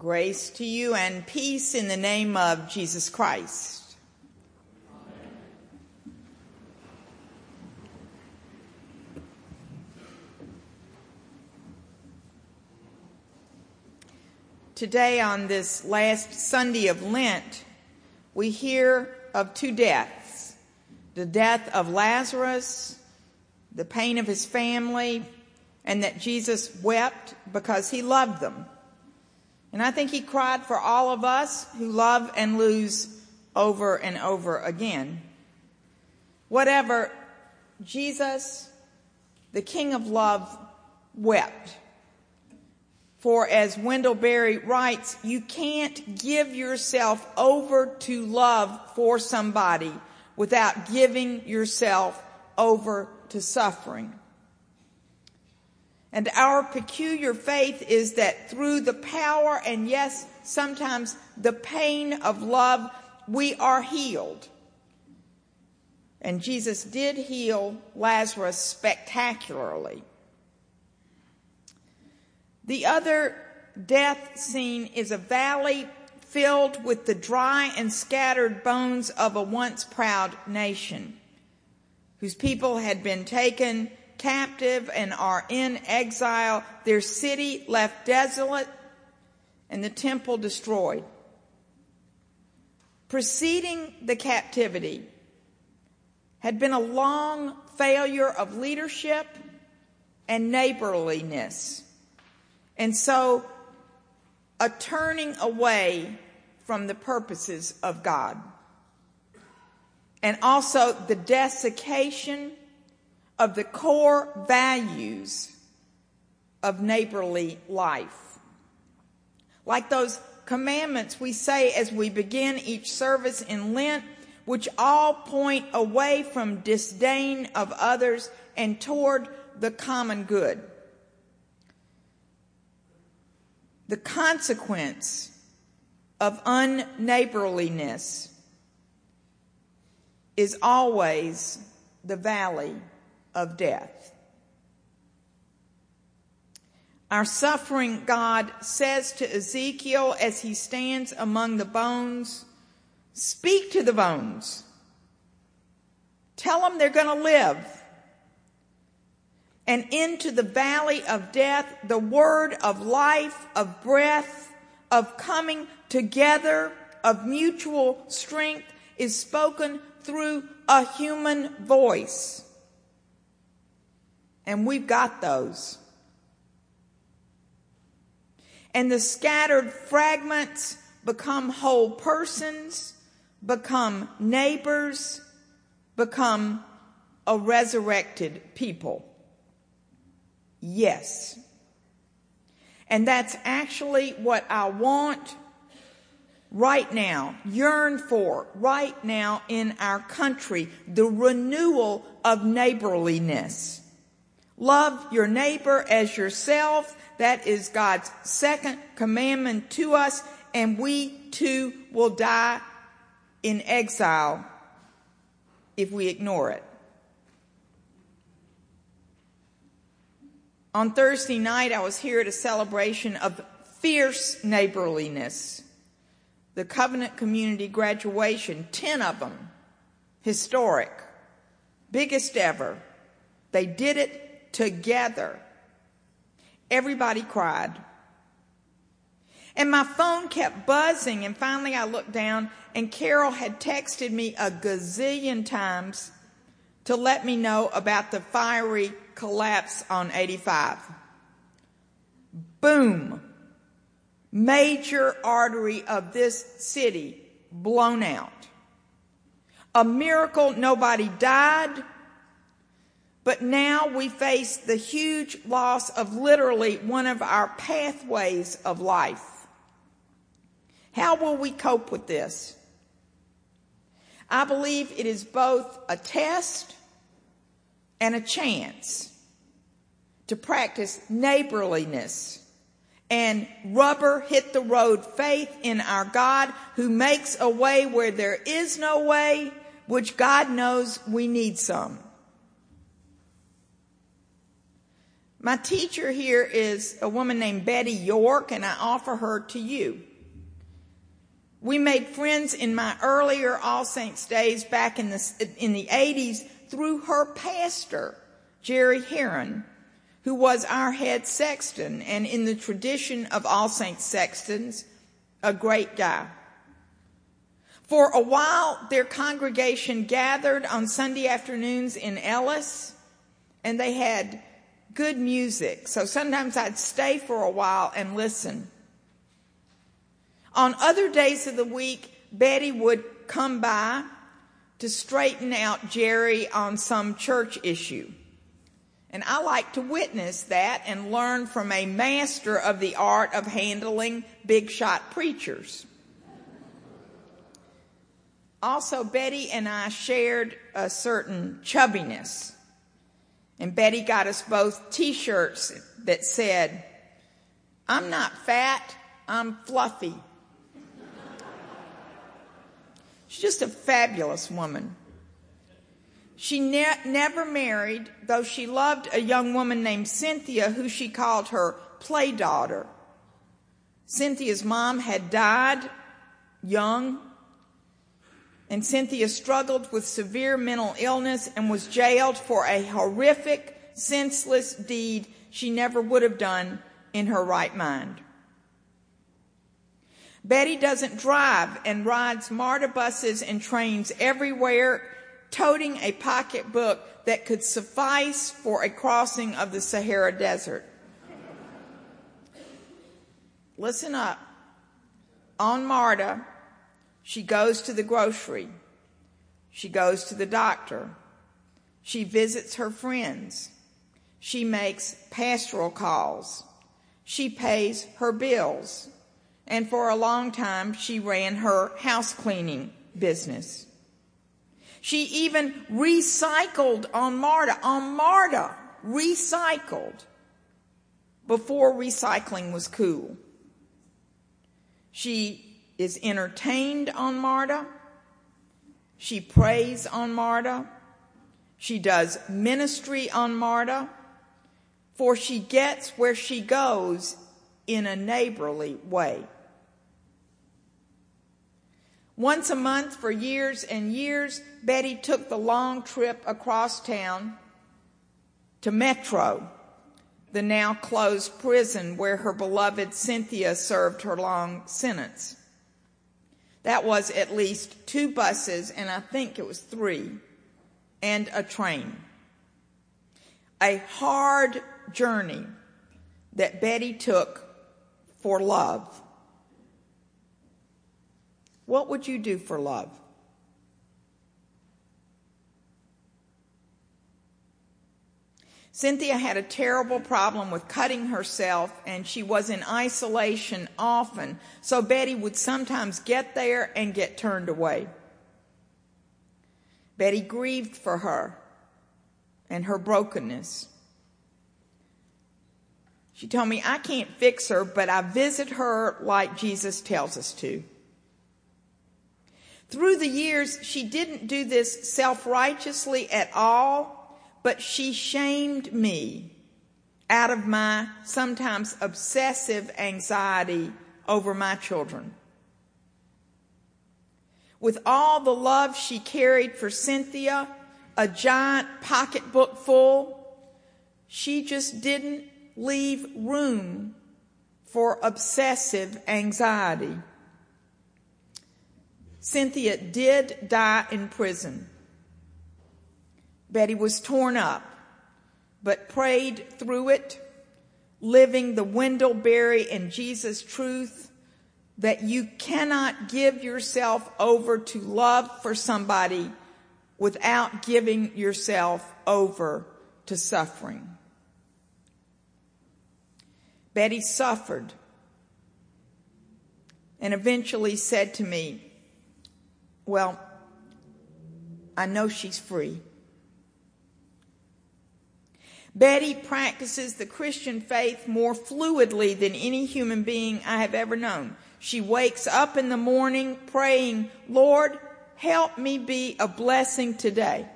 Grace to you and peace in the name of Jesus Christ. Today, on this last Sunday of Lent, we hear of two deaths the death of Lazarus, the pain of his family, and that Jesus wept because he loved them. And I think he cried for all of us who love and lose over and over again. Whatever, Jesus, the King of Love, wept. For as Wendell Berry writes, you can't give yourself over to love for somebody without giving yourself over to suffering. And our peculiar faith is that through the power and yes, sometimes the pain of love, we are healed. And Jesus did heal Lazarus spectacularly. The other death scene is a valley filled with the dry and scattered bones of a once proud nation whose people had been taken captive and are in exile, their city left desolate, and the temple destroyed. Preceding the captivity had been a long failure of leadership and neighborliness. And so a turning away from the purposes of God. And also the desiccation of the core values of neighborly life. Like those commandments we say as we begin each service in Lent, which all point away from disdain of others and toward the common good. The consequence of unneighborliness is always the valley of death. Our suffering God says to Ezekiel as he stands among the bones, speak to the bones. Tell them they're going to live. And into the valley of death, the word of life, of breath, of coming together, of mutual strength is spoken through a human voice. And we've got those. And the scattered fragments become whole persons, become neighbors, become a resurrected people. Yes. And that's actually what I want right now, yearn for right now in our country, the renewal of neighborliness. Love your neighbor as yourself. That is God's second commandment to us. And we too will die in exile if we ignore it. On Thursday night, I was here at a celebration of fierce neighborliness. The Covenant Community graduation, 10 of them, historic, biggest ever. They did it together. Everybody cried. And my phone kept buzzing and finally I looked down and Carol had texted me a gazillion times to let me know about the fiery collapse on 85. Boom. Major artery of this city blown out. A miracle nobody died, but now we face the huge loss of literally one of our pathways of life. How will we cope with this? I believe it is both a test and a chance to practice neighborliness and rubber hit the road faith in our God who makes a way where there is no way, which God knows we need some. My teacher here is a woman named Betty York, and I offer her to you. We made friends in my earlier All Saints days back in the, in the 80s through her pastor, Jerry Heron, who was our head sexton, and in the tradition of All Saints sextons, a great guy. For a while, their congregation gathered on Sunday afternoons in Ellis, and they had good music. So sometimes I'd stay for a while and listen. On other days of the week, Betty would come by to straighten out Jerry on some church issue. And I like to witness that and learn from a master of the art of handling big shot preachers. Also, Betty and I shared a certain chubbiness. And Betty got us both t-shirts that said, I'm not fat, I'm fluffy. She's just a fabulous woman. She ne- never married, though she loved a young woman named Cynthia who she called her play daughter. Cynthia's mom had died young, and Cynthia struggled with severe mental illness and was jailed for a horrific, senseless deed she never would have done in her right mind. Betty doesn't drive and rides MARTA buses and trains everywhere toting a pocketbook that could suffice for a crossing of the Sahara Desert. Listen up. On MARTA, she goes to the grocery. She goes to the doctor. She visits her friends. She makes pastoral calls. She pays her bills. And for a long time, she ran her house cleaning business. She even recycled on MARTA, on MARTA, recycled before recycling was cool. She is entertained on MARTA. She prays on MARTA. She does ministry on MARTA. For she gets where she goes in a neighborly way. Once a month for years and years, Betty took the long trip across town to Metro, the now closed prison where her beloved Cynthia served her long sentence. That was at least two buses, and I think it was three, and a train. A hard journey that Betty took for love. What would you do for love? Cynthia had a terrible problem with cutting herself and she was in isolation often, so Betty would sometimes get there and get turned away. Betty grieved for her and her brokenness. She told me, I can't fix her, but I visit her like Jesus tells us to. Through the years, she didn't do this self-righteously at all, but she shamed me out of my sometimes obsessive anxiety over my children. With all the love she carried for Cynthia, a giant pocketbook full, she just didn't leave room for obsessive anxiety. Cynthia did die in prison. Betty was torn up, but prayed through it, living the Wendell-Berry and Jesus truth that you cannot give yourself over to love for somebody without giving yourself over to suffering. Betty suffered and eventually said to me, well, I know she's free. Betty practices the Christian faith more fluidly than any human being I have ever known. She wakes up in the morning praying, Lord, help me be a blessing today.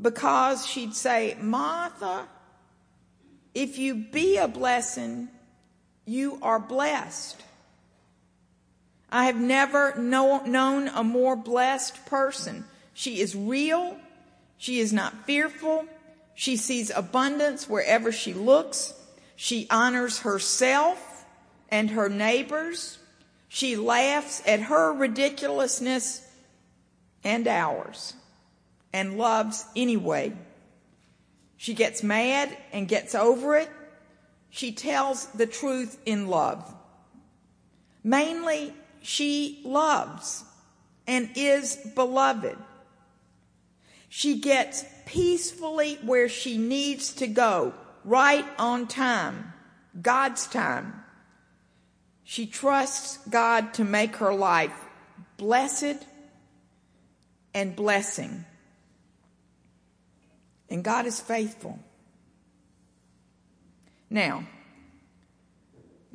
Because she'd say, Martha, If you be a blessing, you are blessed. I have never know, known a more blessed person. She is real. She is not fearful. She sees abundance wherever she looks. She honors herself and her neighbors. She laughs at her ridiculousness and ours and loves anyway. She gets mad and gets over it. She tells the truth in love. Mainly, she loves and is beloved. She gets peacefully where she needs to go, right on time, God's time. She trusts God to make her life blessed and blessing. And God is faithful. Now,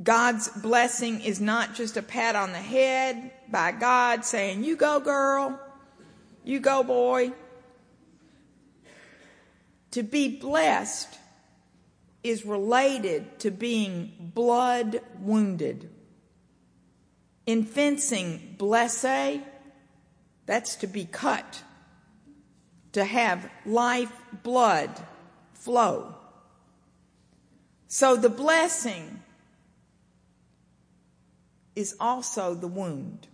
God's blessing is not just a pat on the head by God saying, You go, girl. You go, boy. To be blessed is related to being blood wounded. In fencing, blesse, that's to be cut, to have life blood flow. So the blessing is also the wound.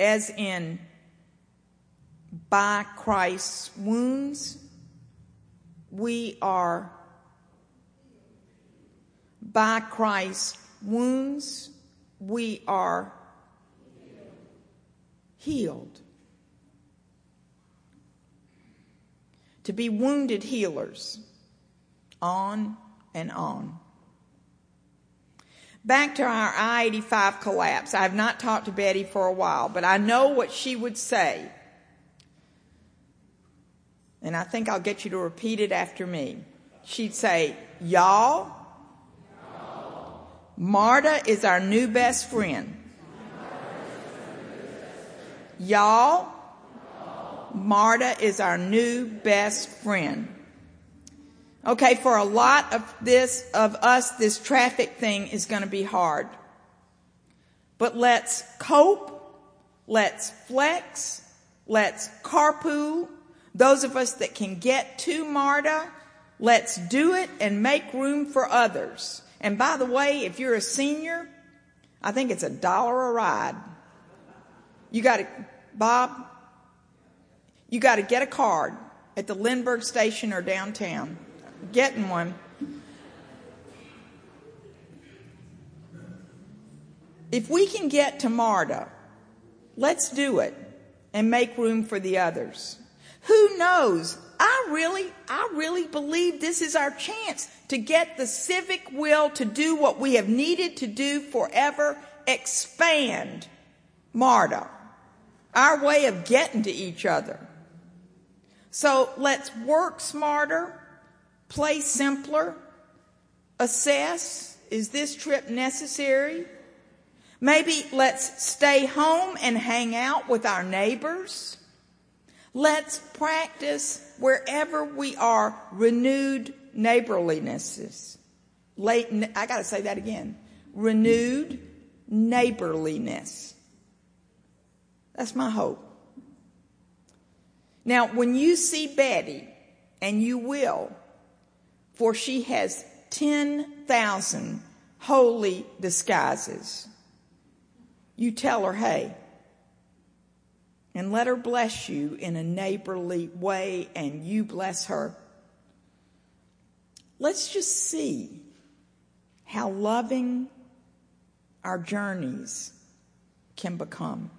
As in by Christ's wounds, we are, by Christ's wounds, we are healed. To be wounded healers, on and on. Back to our I 85 collapse. I have not talked to Betty for a while, but I know what she would say and I think I'll get you to repeat it after me. She'd say, Y'all, Marta is our new best friend. Y'all, Marta is our new best friend. Okay, for a lot of this, of us, this traffic thing is going to be hard. But let's cope, let's flex, let's carpool, those of us that can get to MARTA, let's do it and make room for others. And by the way, if you're a senior, I think it's a dollar a ride. You got to, Bob, you got to get a card at the Lindbergh station or downtown. Getting one. If we can get to MARTA, let's do it and make room for the others. Who knows? I really, I really believe this is our chance to get the civic will to do what we have needed to do forever, expand MARTA, our way of getting to each other. So let's work smarter, play simpler, assess, is this trip necessary? Maybe let's stay home and hang out with our neighbors. Let's practice wherever we are renewed neighborliness. I got to say that again. Renewed neighborliness. That's my hope. Now, when you see Betty, and you will, for she has 10,000 holy disguises, you tell her, hey, and let her bless you in a neighborly way and you bless her. Let's just see how loving our journeys can become.